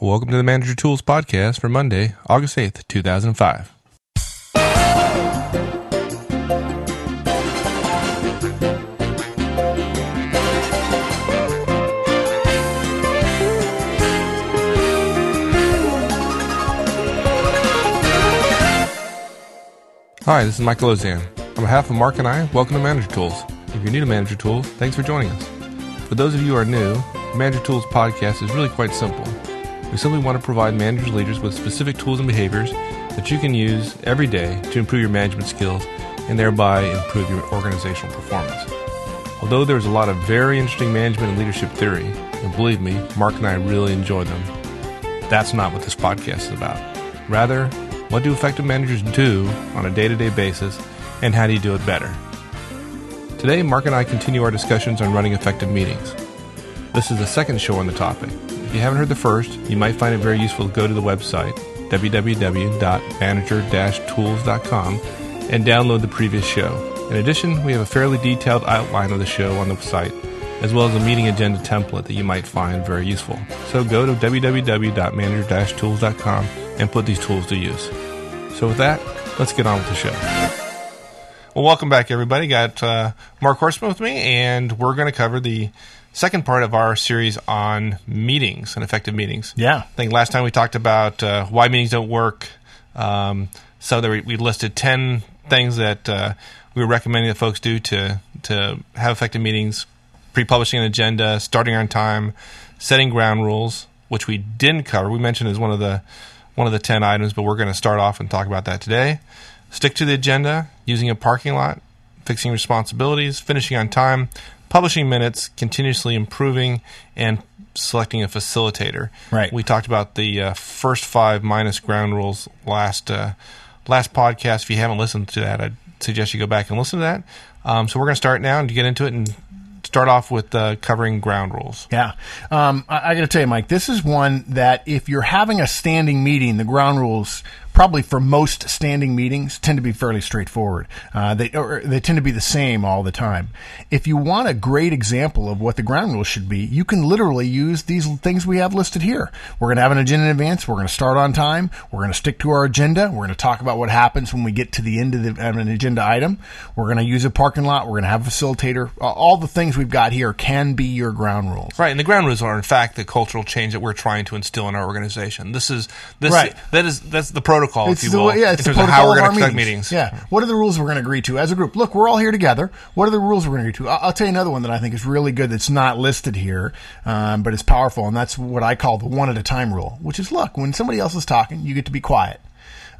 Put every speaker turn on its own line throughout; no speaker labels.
Welcome to the Manager Tools Podcast for Monday, August 8th, 2005. Hi, this is Michael Auzenne. On behalf of Mark and I, welcome to Manager Tools. If you're new to Manager Tools, thanks for joining us. For those of you who are new, Manager Tools podcast is really quite simple. We simply want to provide managers and leaders with specific tools and behaviors that you can use every day to improve your management skills and thereby improve your organizational performance. Although there's a lot of very interesting management and leadership theory, and believe me, Mark and I really enjoy them, that's not what this podcast is about. Rather, what do effective managers do on a day to day basis, and how do you do it better? Today, Mark and I continue our discussions on running effective meetings. This is the second show on the topic. If you haven't heard the first, you might find it very useful to go to the website www.manager-tools.com and download the previous show. In addition, we have a fairly detailed outline of the show on the site, as well as a meeting agenda template that you might find very useful. So go to www.manager-tools.com and put these tools to use. So with that, let's get on with the show. Well, welcome back, everybody. Got uh, Mark Horstman with me, and we're going to cover the second part of our series on meetings and effective meetings.
Yeah.
I think last time we talked about uh, why meetings don't work. Um, so there we, we listed 10 things that uh, we were recommending that folks do to, to have effective meetings, pre publishing an agenda, starting on time, setting ground rules, which we didn't cover. We mentioned as one of the one of the 10 items, but we're going to start off and talk about that today. Stick to the agenda, using a parking lot, fixing responsibilities, finishing on time, publishing minutes, continuously improving, and selecting a facilitator.
Right.
We talked about the uh, first five minus ground rules last uh, last podcast. If you haven't listened to that, I'd suggest you go back and listen to that. Um, so we're going to start now and get into it and start off with uh, covering ground rules.
Yeah. Um, I, I got to tell you, Mike, this is one that if you're having a standing meeting, the ground rules probably for most standing meetings tend to be fairly straightforward. Uh, they they tend to be the same all the time. If you want a great example of what the ground rules should be, you can literally use these things we have listed here. We're going to have an agenda in advance. We're going to start on time. We're going to stick to our agenda. We're going to talk about what happens when we get to the end of, the, of an agenda item. We're going to use a parking lot. We're going to have a facilitator. All the things we've got here can be your ground rules.
Right, and the ground rules are in fact the cultural change that we're trying to instill in our organization. This is this
Right.
that is that's the protocol,
It's
if you
the
will,
yeah, it's
in
the
terms of how we're going to conduct
meetings.
meetings.
Yeah, what are the rules we're going to agree to as a group? Look, we're all here together. What are the rules we're going to agree to? I'll, I'll tell you another one that I think is really good that's not listed here, um, but it's powerful, and that's what I call the one at a time rule. Which is, look, when somebody else is talking, you get to be quiet.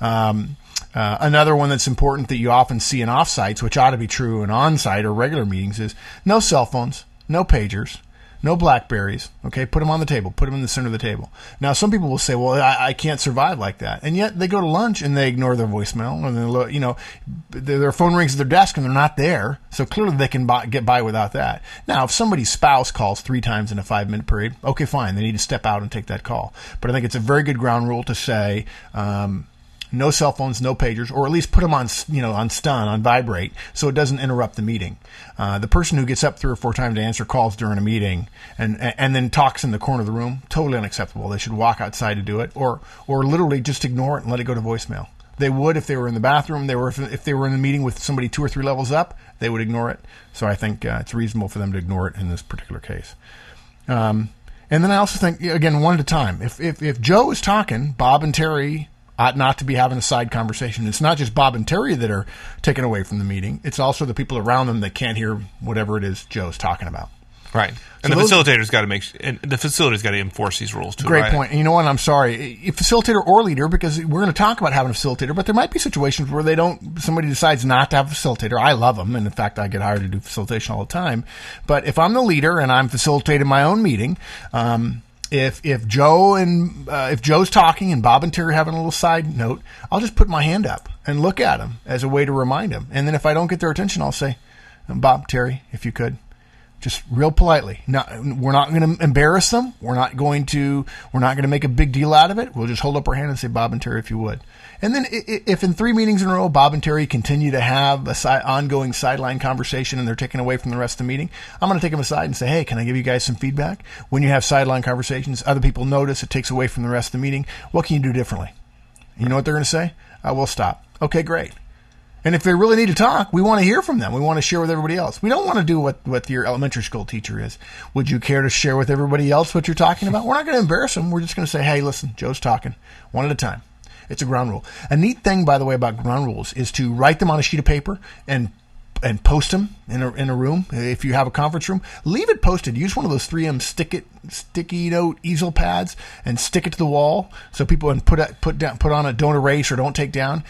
Um, uh, another one that's important that you often see in offsites, which ought to be true in onsite or regular meetings, is no cell phones, no pagers, no Blackberries. Okay, put them on the table. Put them in the center of the table. Now, some people will say, "Well, I, I can't survive like that," and yet they go to lunch and they ignore their voicemail, and they, you know, their, their phone rings at their desk and they're not there. So clearly, they can buy, get by without that. Now, if somebody's spouse calls three times in a five-minute period, okay, fine. They need to step out and take that call. But I think it's a very good ground rule to say. Um, no cell phones, no pagers, or at least put them on, you know, on stun, on vibrate, so it doesn't interrupt the meeting. Uh, the person who gets up three or four times to answer calls during a meeting and and then talks in the corner of the room, totally unacceptable. They should walk outside to do it, or or literally just ignore it and let it go to voicemail. They would if they were in the bathroom. They were if, if they were in a meeting with somebody two or three levels up, they would ignore it. So I think uh, it's reasonable for them to ignore it in this particular case. Um, and then I also think again one at a time. If if if Joe is talking, Bob and Terry ought not to be having a side conversation. It's not just Bob and Terry that are taken away from the meeting. It's also the people around them that can't hear whatever it is Joe's talking about.
Right, and
So
the facilitator's got to make and the facilitator's got to enforce these rules too.
Great
right?
point. And you know what? I'm sorry, facilitator or leader, because we're going to talk about having a facilitator, but there might be situations where they don't. Somebody decides not to have a facilitator. I love them, and in fact, I get hired to do facilitation all the time. But if I'm the leader and I'm facilitating my own meeting, um, if if Joe and uh, if Joe's talking and Bob and Terry are having a little side note, I'll just put my hand up and look at them as a way to remind them. And then if I don't get their attention, I'll say, Bob, Terry, if you could just real politely. Not, we're not going to embarrass them. We're not going to. We're not going to make a big deal out of it. We'll just hold up our hand and say, "Bob and Terry, if you would." And then, if in three meetings in a row, Bob and Terry continue to have a ongoing sideline conversation and they're taken away from the rest of the meeting, I'm going to take them aside and say, "Hey, can I give you guys some feedback? When you have sideline conversations, other people notice it takes away from the rest of the meeting. What can you do differently?" You know what they're going to say? Uh, we'll stop. Okay, great. And if they really need to talk, we want to hear from them. We want to share with everybody else. We don't want to do what, what your elementary school teacher is. Would you care to share with everybody else what you're talking about? We're not going to embarrass them. We're just going to say, hey, listen, Joe's talking one at a time. It's a ground rule. A neat thing, by the way, about ground rules is to write them on a sheet of paper and and post them in a, in a room. If you have a conference room, leave it posted. Use one of those 3M stick it sticky note easel pads and stick it to the wall so people can put put down put on it. Don't erase or don't take down.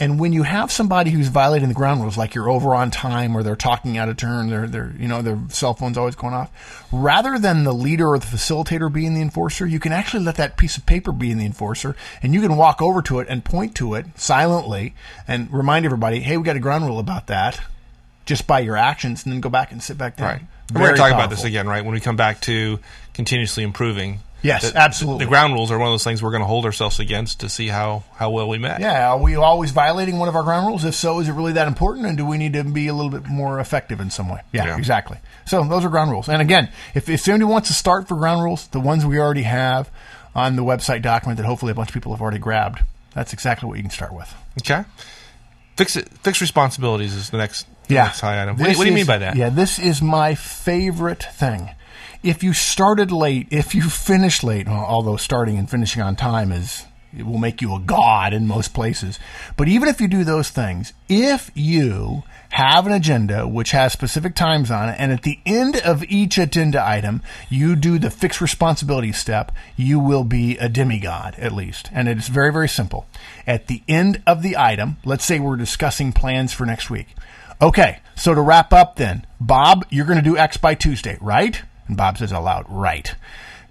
And when you have somebody who's violating the ground rules, like you're over on time or they're talking out of turn, they're, they're, you know, their cell phone's always going off, rather than the leader or the facilitator being the enforcer, you can actually let that piece of paper be in the enforcer and you can walk over to it and point to it silently and remind everybody, hey, we got a ground rule about that just by your actions and then go back and sit back down.
Right. We're going to talk about this again, right? When we come back to continuously improving
Yes,
the,
absolutely.
The ground rules are one of those things we're going to hold ourselves against to see how, how well we met.
Yeah, are we always violating one of our ground rules? If so, is it really that important? And do we need to be a little bit more effective in some way? Yeah, yeah. exactly. So those are ground rules. And again, if, if somebody wants to start for ground rules, the ones we already have on the website document that hopefully a bunch of people have already grabbed, that's exactly what you can start with.
Okay. Fix it. Fix responsibilities is the next, yeah. next high item. What, what do you mean by that?
Yeah, this is my favorite thing if you started late, if you finish late, although starting and finishing on time is it will make you a god in most places. But even if you do those things, if you have an agenda which has specific times on it, and at the end of each agenda item, you do the fixed responsibility step, you will be a demigod, at least. And it's very, very simple. At the end of the item, let's say we're discussing plans for next week. Okay, so to wrap up then, Bob, you're going to do X by Tuesday, right? And Bob says out loud, right.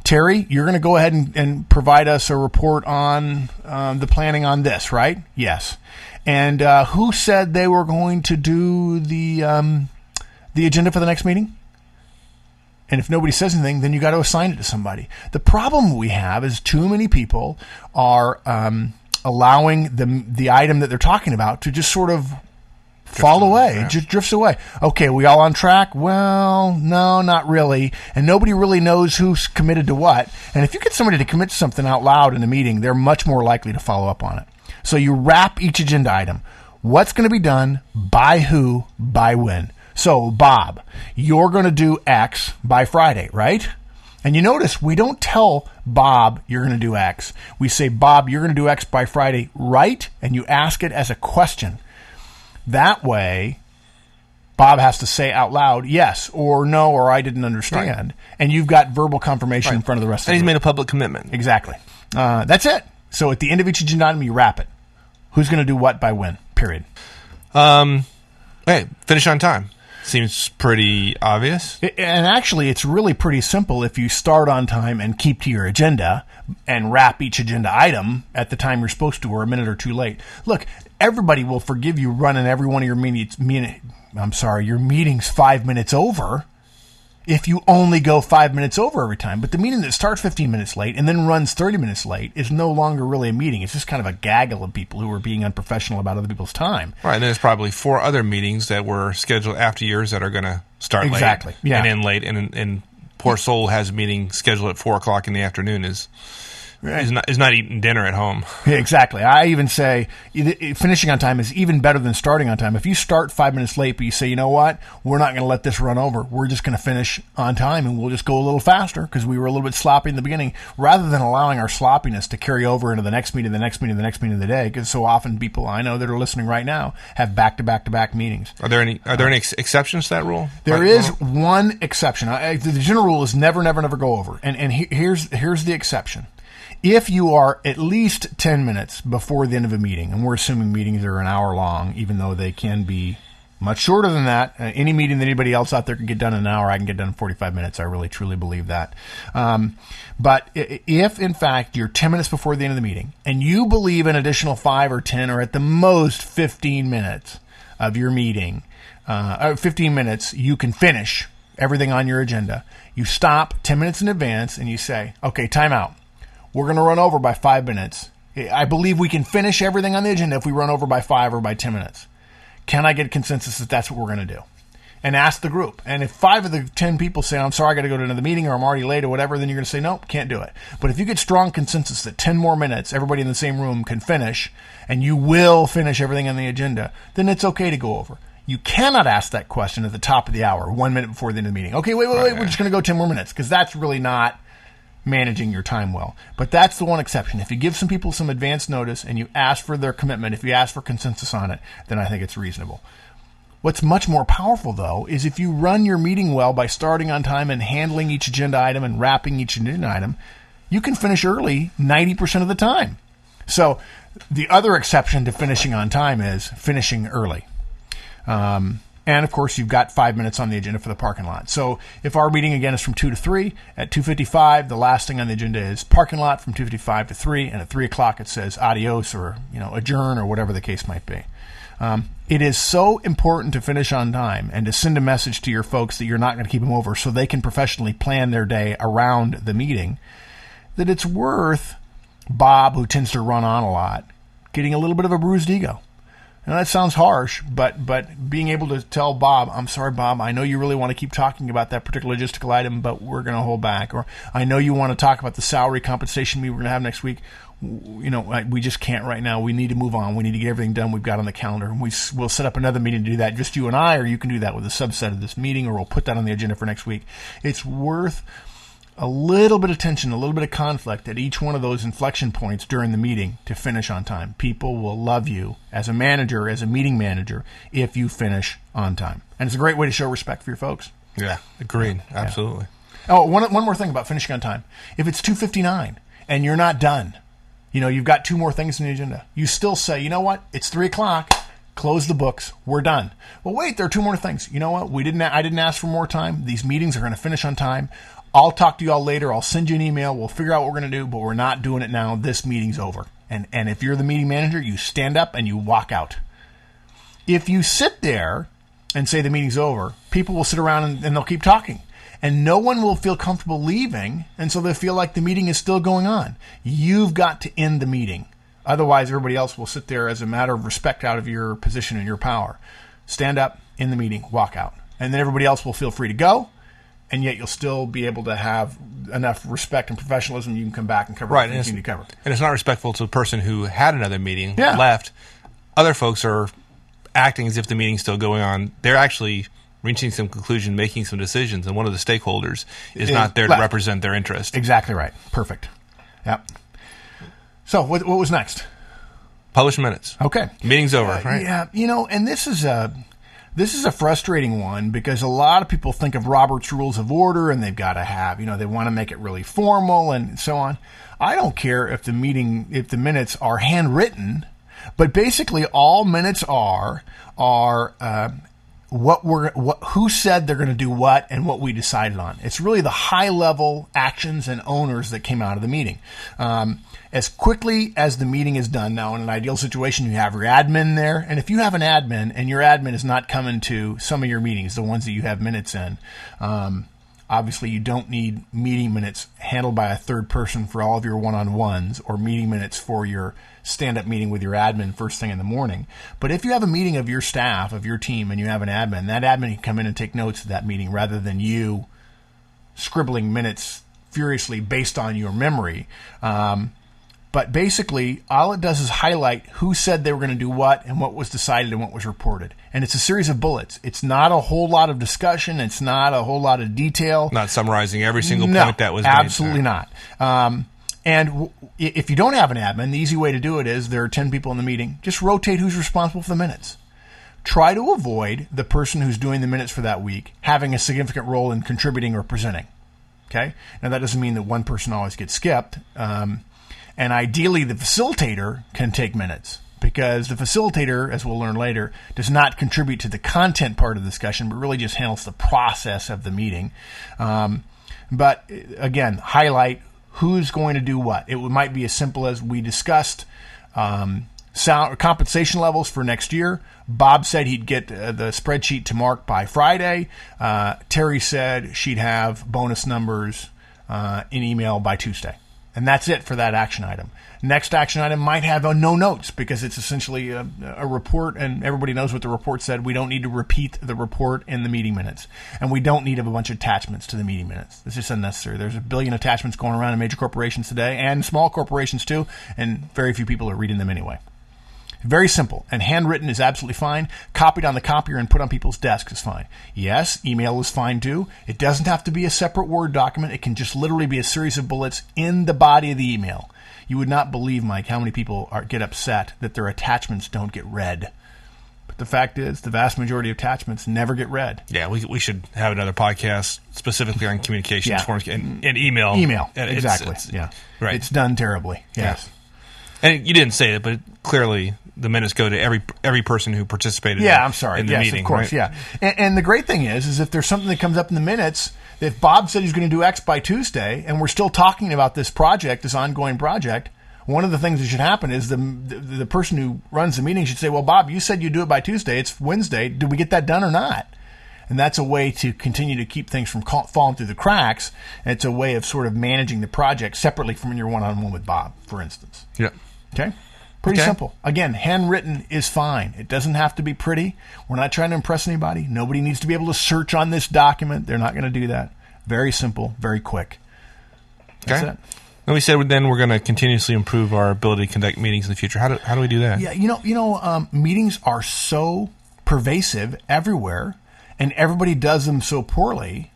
Terry, you're going to go ahead and, and, provide us a report on um, the planning on this, right? Yes. And uh, who said they were going to do the um, the agenda for the next meeting? And if nobody says anything, then you got to assign it to somebody. The problem we have is too many people are um, allowing the the item that they're talking about to just sort of fall away. It just drifts away. Okay, we all on track? Well, no, not really. And nobody really knows who's committed to what. And if you get somebody to commit to something out loud in a meeting, they're much more likely to follow up on it. So you wrap each agenda item. What's going to be done by who, by when? So, Bob, you're going to do X by Friday, right? And you notice we don't tell Bob you're going to do X. We say, Bob, you're going to do X by Friday, right? And you ask it as a question. That way, Bob has to say out loud yes or no or I didn't understand, right. and you've got verbal confirmation right. in front of the rest.
And
of And
he's made a public commitment.
Exactly. Uh, that's it. So at the end of each agenda item, you wrap it. Who's going to do what by when? Period.
Um, hey, finish on time. Seems pretty obvious.
And actually, it's really pretty simple if you start on time and keep to your agenda and wrap each agenda item at the time you're supposed to or a minute or two late. Look, everybody will forgive you running every one of your meetings. I'm sorry, your meetings five minutes over if you only go five minutes over every time. But the meeting that starts 15 minutes late and then runs 30 minutes late is no longer really a meeting. It's just kind of a gaggle of people who are being unprofessional about other people's time.
Right. And there's probably four other meetings that were scheduled after yours that are going to start
exactly.
late
yeah.
and end late. And, and poor soul has a meeting scheduled at four o'clock in the afternoon is is not is not eating dinner at home.
Yeah, exactly. I even say eh, finishing on time is even better than starting on time. If you start five minutes late, but you say, you know what, we're not going to let this run over. We're just going to finish on time, and we'll just go a little faster because we were a little bit sloppy in the beginning, rather than allowing our sloppiness to carry over into the next meeting, the next meeting, the next meeting of the day. Because so often people I know that are listening right now have back to back to back meetings.
Are there any Are there any ex- exceptions to that rule?
There right? is one exception. I, the general rule is never, never, never go over. And and he, here's here's the exception if you are at least 10 minutes before the end of a meeting, and we're assuming meetings are an hour long, even though they can be much shorter than that. Uh, any meeting that anybody else out there can get done in an hour, I can get done in 45 minutes. I really truly believe that. Um, but if in fact you're 10 minutes before the end of the meeting and you believe an additional five or 10 or at the most 15 minutes of your meeting, uh, 15 minutes you can finish everything on your agenda. You stop 10 minutes in advance and you say, okay, time out. We're going to run over by five minutes. I believe we can finish everything on the agenda if we run over by five or by 10 minutes. Can I get consensus that that's what we're going to do? And ask the group. And if five of the 10 people say, I'm sorry, I got to go to another meeting or I'm already late or whatever, then you're going to say, nope, can't do it. But if you get strong consensus that 10 more minutes, everybody in the same room can finish, and you will finish everything on the agenda, then it's okay to go over. You cannot ask that question at the top of the hour, one minute before the end of the meeting. Okay, wait, wait, wait, we're just going to go 10 more minutes because that's really not managing your time well. But that's the one exception. If you give some people some advance notice and you ask for their commitment, if you ask for consensus on it, then I think it's reasonable. What's much more powerful, though, is if you run your meeting well by starting on time and handling each agenda item and wrapping each agenda item, you can finish early 90% of the time. So, the other exception to finishing on time is finishing early. Um, and of course, you've got five minutes on the agenda for the parking lot. So if our meeting again is from two to three, at two fifty-five, the last thing on the agenda is parking lot from two fifty-five to three, and at three o'clock it says adios or you know adjourn or whatever the case might be. Um, it is so important to finish on time and to send a message to your folks that you're not going to keep them over so they can professionally plan their day around the meeting that it's worth Bob, who tends to run on a lot, getting a little bit of a bruised ego. Now that sounds harsh, but but being able to tell Bob, I'm sorry, Bob, I know you really want to keep talking about that particular logistical item, but we're going to hold back. Or I know you want to talk about the salary compensation we're going to have next week. You know, we just can't right now. We need to move on. We need to get everything done we've got on the calendar. And we will set up another meeting to do that, just you and I, or you can do that with a subset of this meeting, or we'll put that on the agenda for next week. It's worth a little bit of tension, a little bit of conflict at each one of those inflection points during the meeting to finish on time. People will love you as a manager, as a meeting manager, if you finish on time. And it's a great way to show respect for your folks.
Yeah, agreed. Absolutely.
Yeah. Oh, one, one more thing about finishing on time. If it's 2.59 and you're not done, you know, you've got two more things in the agenda, you still say, you know what, it's 3 o'clock, close the books, we're done. Well, wait, there are two more things. You know what, we didn't, I didn't ask for more time. These meetings are going to finish on time. I'll talk to you all later. I'll send you an email. We'll figure out what we're going to do, but we're not doing it now. This meeting's over. And and if you're the meeting manager, you stand up and you walk out. If you sit there and say the meeting's over, people will sit around and, and they'll keep talking. And no one will feel comfortable leaving, and so they feel like the meeting is still going on. You've got to end the meeting. Otherwise, everybody else will sit there as a matter of respect out of your position and your power. Stand up, in the meeting, walk out. And then everybody else will feel free to go and yet you'll still be able to have enough respect and professionalism. You can come back and cover
right,
and you need to cover.
And it's not respectful to the person who had another meeting, yeah. left. Other folks are acting as if the meeting's still going on. They're actually reaching some conclusion, making some decisions, and one of the stakeholders is, not there left. to represent their interest.
Exactly right. Perfect. Yep. So, what, what was next?
Publish minutes.
Okay.
Meeting's over, uh, right?
Yeah. You know, and this is a this is a frustrating one because a lot of people think of Robert's Rules of Order and they've got to have, you know, they want to make it really formal and so on. I don't care if the meeting, if the minutes are handwritten, but basically all minutes are are uh, what we're what who said they're going to do what and what we decided on. It's really the high level actions and owners that came out of the meeting. Um, as quickly as the meeting is done. Now, in an ideal situation, you have your admin there, and if you have an admin and your admin is not coming to some of your meetings, the ones that you have minutes in, um, obviously you don't need meeting minutes handled by a third person for all of your one-on-ones or meeting minutes for your stand-up meeting with your admin first thing in the morning. But if you have a meeting of your staff, of your team, and you have an admin, that admin can come in and take notes of that meeting rather than you scribbling minutes furiously based on your memory. Um, but basically, all it does is highlight who said they were going to do what and what was decided and what was reported. And it's a series of bullets. It's not a whole lot of discussion. It's not a whole lot of detail.
Not summarizing every single
no,
point that was
absolutely not. Um, and if you don't have an admin, the easy way to do it is there are 10 people in the meeting. Just rotate who's responsible for the minutes. Try to avoid the person who's doing the minutes for that week having a significant role in contributing or presenting. Okay? Now, that doesn't mean that one person always gets skipped. Um, and ideally, the facilitator can take minutes because the facilitator, as we'll learn later, does not contribute to the content part of the discussion, but really just handles the process of the meeting. Um, but again, highlight who's going to do what. It might be as simple as we discussed um, compensation levels for next year. Bob said he'd get uh, the spreadsheet to Mark by Friday. Uh, Terry said she'd have bonus numbers uh, in email by Tuesday. And that's it for that action item. Next action item might have a no notes because it's essentially a, a, report, and everybody knows what the report said. We don't need to repeat the report in the meeting minutes, and we don't need a bunch of attachments to the meeting minutes. It's just unnecessary. There's a billion attachments going around in major corporations today, and small corporations too, and very few people are reading them anyway. Very simple. And handwritten is absolutely fine. Copied on the copier and put on people's desks is fine. Yes, email is fine too. It doesn't have to be a separate Word document. It can just literally be a series of bullets in the body of the email. You would not believe, Mike, how many people are, get upset that their attachments don't get read. But the fact is, the vast majority of attachments never get read.
Yeah, we, we should have another podcast specifically on communications
Yeah.
forms and, and email.
Email.
And it's-
exactly.
it's-
yeah.
Right.
It's done terribly. Yes.
And you didn't say it, but clearly the minutes go to every every person who participated.
Yeah,
in,
I'm sorry.
In the
yes,
meeting,
of course.
right?
Yeah, and, and the great thing is, is if there's something that comes up in the minutes, if Bob said he's going to do X by Tuesday, and we're still talking about this project, this ongoing project, one of the things that should happen is the the, the person who runs the meeting should say, "Well, Bob, you said you'd do it by Tuesday. It's Wednesday. Did we get that done or not?" And that's a way to continue to keep things from falling through the cracks. And it's a way of sort of managing the project separately from your one-on-one with Bob, for instance.
Yeah.
Okay? Pretty
Okay.
simple. Again, handwritten is fine. It doesn't have to be pretty. We're not trying to impress anybody. Nobody needs to be able to search on this document. They're not going to do that. Very simple, very quick. That's
Okay.
it.
And we said then we're going to continuously improve our ability to conduct meetings in the future. How do, how do we do that?
Yeah, you know, you know, um, meetings are so pervasive everywhere, and everybody does them so poorly.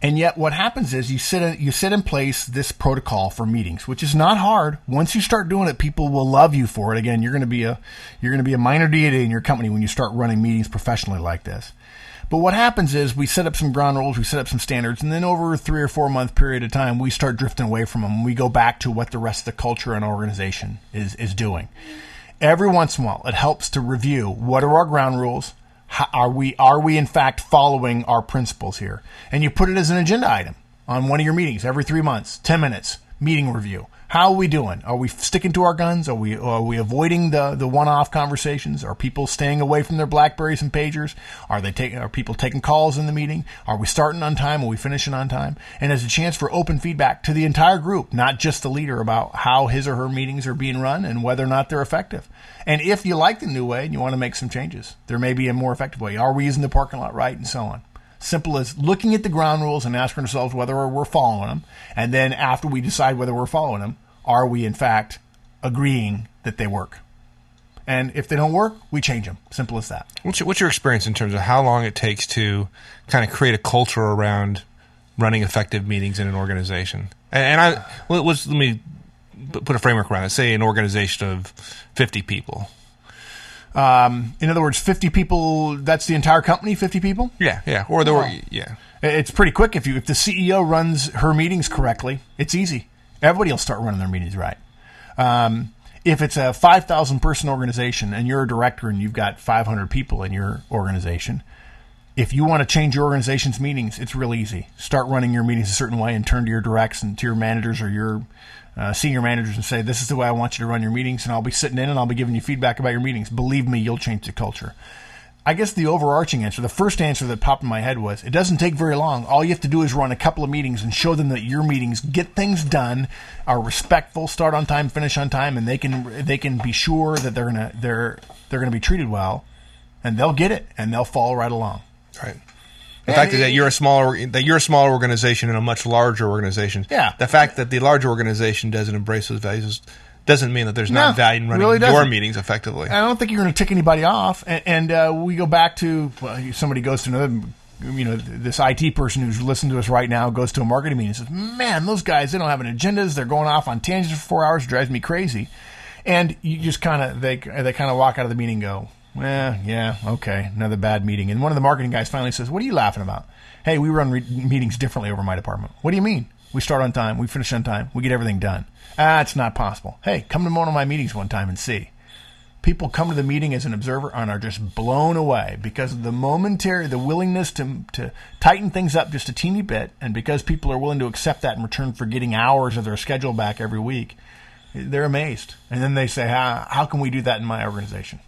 And yet, what happens is you sit in, you sit in place this protocol for meetings, which is not hard. Once you start doing it, people will love you for it. Again, you're going to be a you're going to be a minor deity in your company when you start running meetings professionally like this. But what happens is we set up some ground rules, we set up some standards, and then over a three or four month period of time, we start drifting away from them. We go back to what the rest of the culture and organization is is doing. Every once in a while, it helps to review what are our ground rules. How, are we are we in fact following our principles here? And you put it as an agenda item on one of your meetings every three months, ten minutes meeting review. How are we doing? Are we sticking to our guns? Are we are we avoiding the the one off conversations? Are people staying away from their Blackberries and pagers? Are they taking are people taking calls in the meeting? Are we starting on time? Are we finishing on time? And as a chance for open feedback to the entire group, not just the leader about how his or her meetings are being run and whether or not they're effective. And if you like the new way and you want to make some changes, there may be a more effective way. Are we using the parking lot right and so on? Simple as looking at the ground rules and asking ourselves whether we're following them. And then after we decide whether we're following them, are we in fact agreeing that they work? And if they don't work, we change them. Simple as that.
What's your, what's your experience in terms of how long it takes to kind of create a culture around running effective meetings in an organization? And, I let's, me put a framework around it. Say an organization of fifty people.
In other words, 50 people, that's the entire company, 50 people?
Yeah, yeah, or the
Wow.
yeah.
It's pretty quick if you if the CEO runs her meetings correctly. It's easy. Everybody will start running their meetings right. Um, if it's a five thousand person organization and you're a director and you've got five hundred people in your organization, if you want to change your organization's meetings, it's real easy. Start running your meetings a certain way and turn to your directs and to your managers or your uh, senior managers and say, "This is the way I want you to run your meetings," and I'll be sitting in and I'll be giving you feedback about your meetings. Believe me, you'll change the culture. I guess the overarching answer, the first answer that popped in my head was it doesn't take very long. All you have to do is run a couple of meetings and show them that your meetings get things done, are respectful, start on time, finish on time, and they can they can be sure that they're gonna they're they're gonna be treated well, and they'll get it and they'll follow right along.
Right. The fact that you're a smaller that you're a smaller organization in a much larger organization.
Yeah.
The fact that the larger organization doesn't embrace those values doesn't mean that there's
No,
not value in running
really
your meetings effectively.
I don't think you're going to tick anybody off. And, and uh, we go back to well, somebody goes to another, you know, this IT person who's listening to us right now goes to a marketing meeting and says, "Man, those guys they don't have an agendas. They're going off on tangents for four hours. It drives me crazy." And you just kind of they they kind of walk out of the meeting and go, "Well, yeah, okay, another bad meeting." And one of the marketing guys finally says, "What are you laughing about? Hey, we run re- meetings differently over my department. What do you mean? We start on time, we finish on time, we get everything done." Ah, it's not possible. Hey, come to one of my meetings one time and see people come to the meeting as an observer and are just blown away because of the momentary the willingness to to tighten things up just a teeny bit and because people are willing to accept that in return for getting hours of their schedule back every week they're amazed, and then they say, "How how can we do that in my organization?"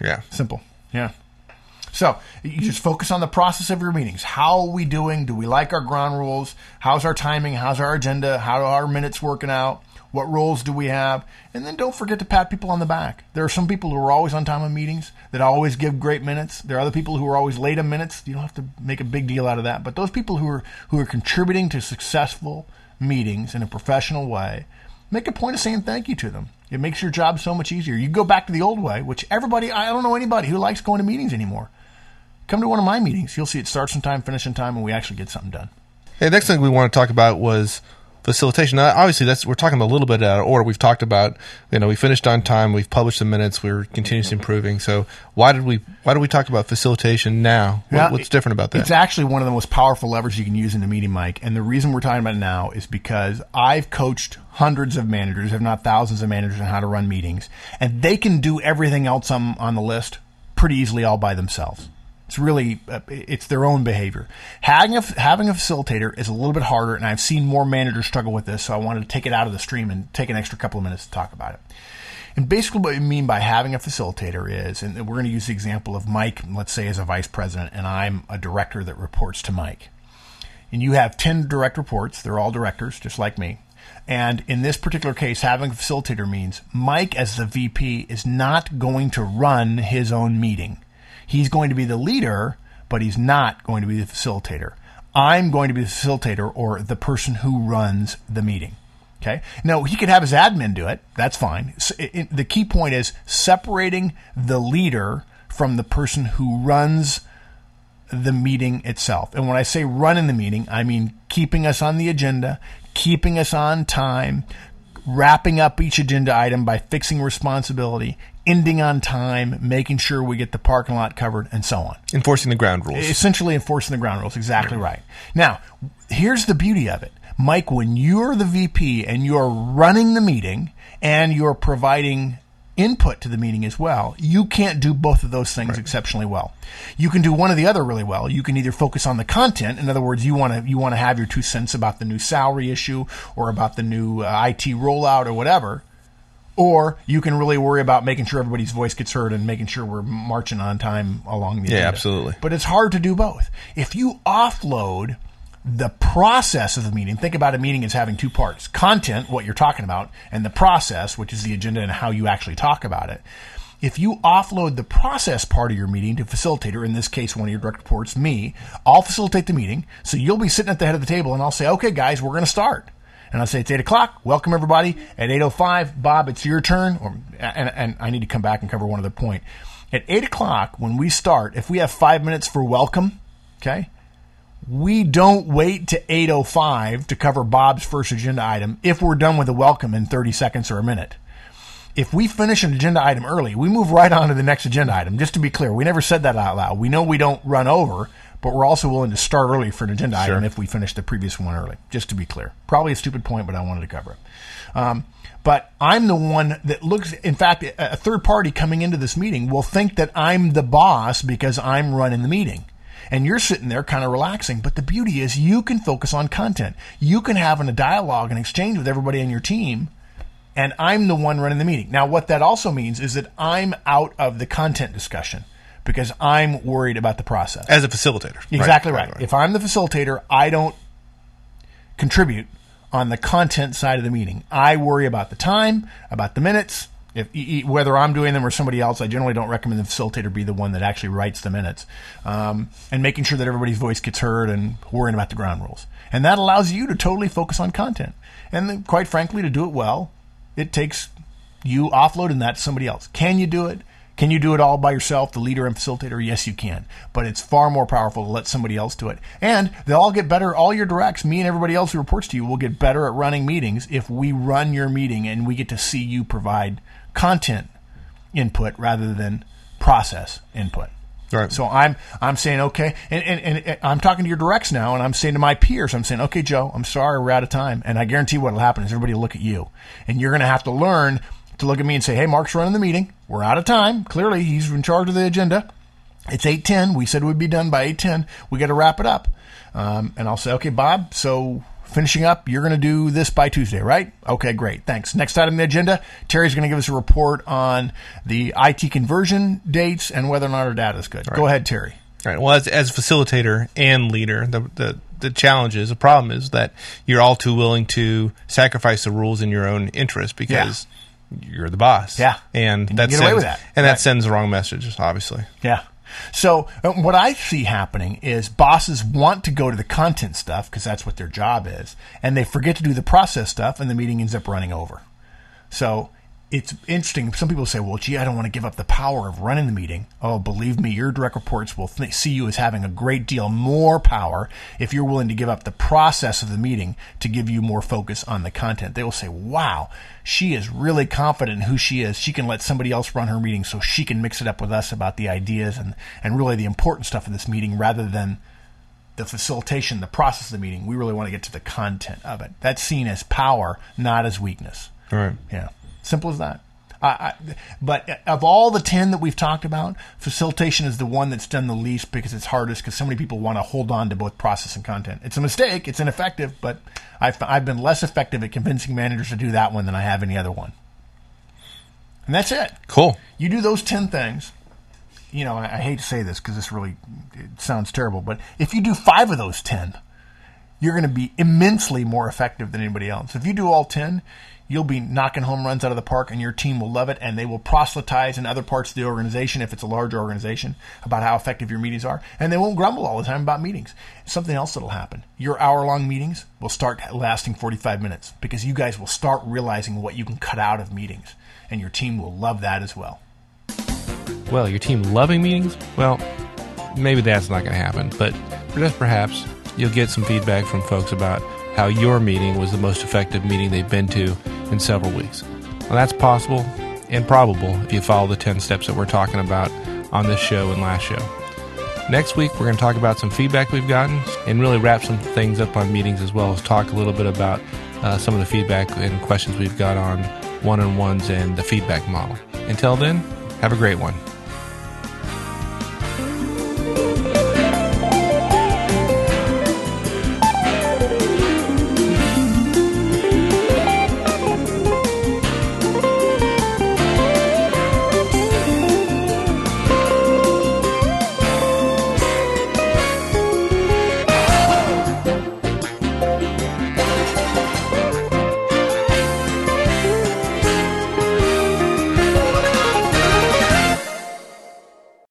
Yeah.
Simple. Yeah. So you just focus on the process of your meetings. How are we doing? Do we like our ground rules? How's our timing? How's our agenda? How are our minutes working out? What roles do we have? And then don't forget to pat people on the back. There are some people who are always on time in meetings that always give great minutes. There are other people who are always late in minutes. You don't have to make a big deal out of that. But those people who are who are contributing to successful meetings in a professional way, make a point of saying thank you to them. It makes your job so much easier. You go back to the old way, which everybody I don't know anybody who likes going to meetings anymore. Come to one of my meetings. You'll see it starts in time, finish in time, and we actually get something done.
Hey, next thing we want to talk about was facilitation. Now, obviously, that's we're talking a little bit out of order. We've talked about, you know, we finished on time. We've published the minutes. We're continuously improving. So why did we why do we talk about facilitation now? What, what's different about that?
It's actually one of the most powerful levers you can use in a meeting, Mike. And the reason we're talking about it now is because I've coached hundreds of managers, if not thousands of managers, on how to run meetings, and they can do everything else on, on the list pretty easily all by themselves. It's really uh, it's their own behavior. Having a having a facilitator is a little bit harder, and I've seen more managers struggle with this. So I wanted to take it out of the stream and take an extra couple of minutes to talk about it. And basically, what we mean by having a facilitator is, and we're going to use the example of Mike, let's say, as a vice president, and I'm a director that reports to Mike. And you have 10 direct reports. They're all directors, just like me. And in this particular case, having a facilitator means Mike, as the VP, is not going to run his own meeting. He's going to be the leader, but he's not going to be the facilitator. I'm going to be the facilitator or the person who runs the meeting. Okay. Now he could have his admin do it. That's fine. S- it- it- the key point is separating the leader from the person who runs the meeting itself. And when I say running the meeting, I mean keeping us on the agenda, keeping us on time, wrapping up each agenda item by fixing responsibility, ending on time, making sure we get the parking lot covered, and so on
Enforcing the ground rules.
essentially enforcing the ground rules. Exactly right. Now, here's the beauty of it, Mike. When you're the VP and you're running the meeting and you're providing input to the meeting as well, you can't do both of those things exceptionally well. You can do one or the other really well. You can either focus on the content. In other words, you want to you want to have your two cents about the new salary issue or about the new uh, IT rollout or whatever or you can really worry about making sure everybody's voice gets heard and making sure we're marching on time along the
Yeah,
agenda.
absolutely.
But it's hard to do both. If you offload the process of the meeting, think about a meeting as having two parts content, what you're talking about, and the process, which is the agenda and how you actually talk about it. If you offload the process part of your meeting to facilitator, in this case, one of your direct reports, me, I'll facilitate the meeting. So you'll be sitting at the head of the table and I'll say, okay, guys, we're going to start. And I'll say, it's 8 o'clock. Welcome, everybody. At 8.05, Bob, it's your turn. Or, and, and I need to come back and cover one other point. At 8 o'clock, when we start, if we have five minutes for welcome, okay, we don't wait to 8.05 to cover Bob's first agenda item if we're done with the welcome in 30 seconds or a minute. If we finish an agenda item early, we move right on to the next agenda item. Just to be clear, we never said that out loud. We know we don't run over, but we're also willing to start early for an agenda item if we finish the previous one early. Just to be clear. Probably a stupid point, but I wanted to cover it. Um, but I'm the one that looks, in fact, a a third party coming into this meeting will think that I'm the boss because I'm running the meeting and you're sitting there kind of relaxing. But the beauty is you can focus on content. You can have a dialogue and exchange with everybody on your team, and I'm the one running the meeting. Now, what that also means is that I'm out of the content discussion because I'm worried about the process.
As a facilitator.
Exactly right. If I'm the facilitator, I don't contribute on the content side of the meeting. I worry about the time, about the minutes. If whether I'm doing them or somebody else, I generally don't recommend the facilitator be the one that actually writes the minutes, um, and making sure that everybody's voice gets heard and worrying about the ground rules. And that allows you to totally focus on content. And then, quite frankly, to do it well, it takes you offloading that to somebody else. Can you do it? Can you do it all by yourself, the leader and facilitator? Yes, you can. But it's far more powerful to let somebody else do it. And they'll all get better. All your directs, me and everybody else who reports to you, will get better at running meetings if we run your meeting and we get to see you provide content input rather than process input.
Right.
So I'm I'm saying okay, and, and, and I'm talking to your directs now, and I'm saying to my peers, I'm saying okay, Joe, I'm sorry, we're out of time, and I guarantee what will happen is everybody will look at you, and you're going to have to learn to look at me and say, hey, Mark's running the meeting, we're out of time. Clearly, he's in charge of the agenda. It's eight ten. We said we'd be done by eight ten. We got to wrap it up, um, and I'll say, okay, Bob. So finishing up. You're going to do this by Tuesday, right? Okay, great. Thanks. Next item on the agenda, Terry's going to give us a report on the IT conversion dates and whether or not our data is good. Go ahead, Terry.
All right. Well, as, as facilitator and leader, the, the the challenge is the problem is that you're all too willing to sacrifice the rules in your own interest because you're the boss.
Yeah.
and that
get
sends,
away with that.
and
Right.
that sends the wrong messages. Obviously,
Yeah. So uh, what I see happening is bosses want to go to the content stuff because that's what their job is, and they forget to do the process stuff, and the meeting ends up running over. So it's interesting. Some people say, "Well, gee, I don't want to give up the power of running the meeting." Oh, believe me, your direct reports will th- see you as having a great deal more power if you're willing to give up the process of the meeting to give you more focus on the content. They will say, "Wow, she is really confident in who she is. She can let somebody else run her meeting, so she can mix it up with us about the ideas and and really the important stuff of this meeting, rather than." the facilitation, the process of the meeting. We really want to get to the content of it. That's seen as power, not as weakness.
all right.
Yeah, simple as that. I, I, but of all the ten that we've talked about, facilitation is the one that's done the least because it's hardest because so many people want to hold on to both process and content. It's a mistake. It's ineffective, but I've I've been less effective at convincing managers to do that one than I have any other one. And that's it.
Cool.
You do those 10 things. You know, I, I hate to say this because this really it sounds terrible, but if you do five of those 10, you're going to be immensely more effective than anybody else. If you do all 10, you'll be knocking home runs out of the park and your team will love it and they will proselytize in other parts of the organization if it's a larger organization about how effective your meetings are and they won't grumble all the time about meetings. Something else that'll happen. Your hour-long meetings will start lasting 45 minutes because you guys will start realizing what you can cut out of meetings and your team will love that as well.
Well, your team loving meetings? Well, maybe that's not going to happen, but just perhaps you'll get some feedback from folks about how your meeting was the most effective meeting they've been to in several weeks. That's possible and probable if you follow the 10 steps that we're talking about on this show and last show. Next week, we're going to talk about some feedback we've gotten and really wrap some things up on meetings as well as talk a little bit about uh, some of the feedback and questions we've got on one on ones and the feedback model. Until then, have a great one.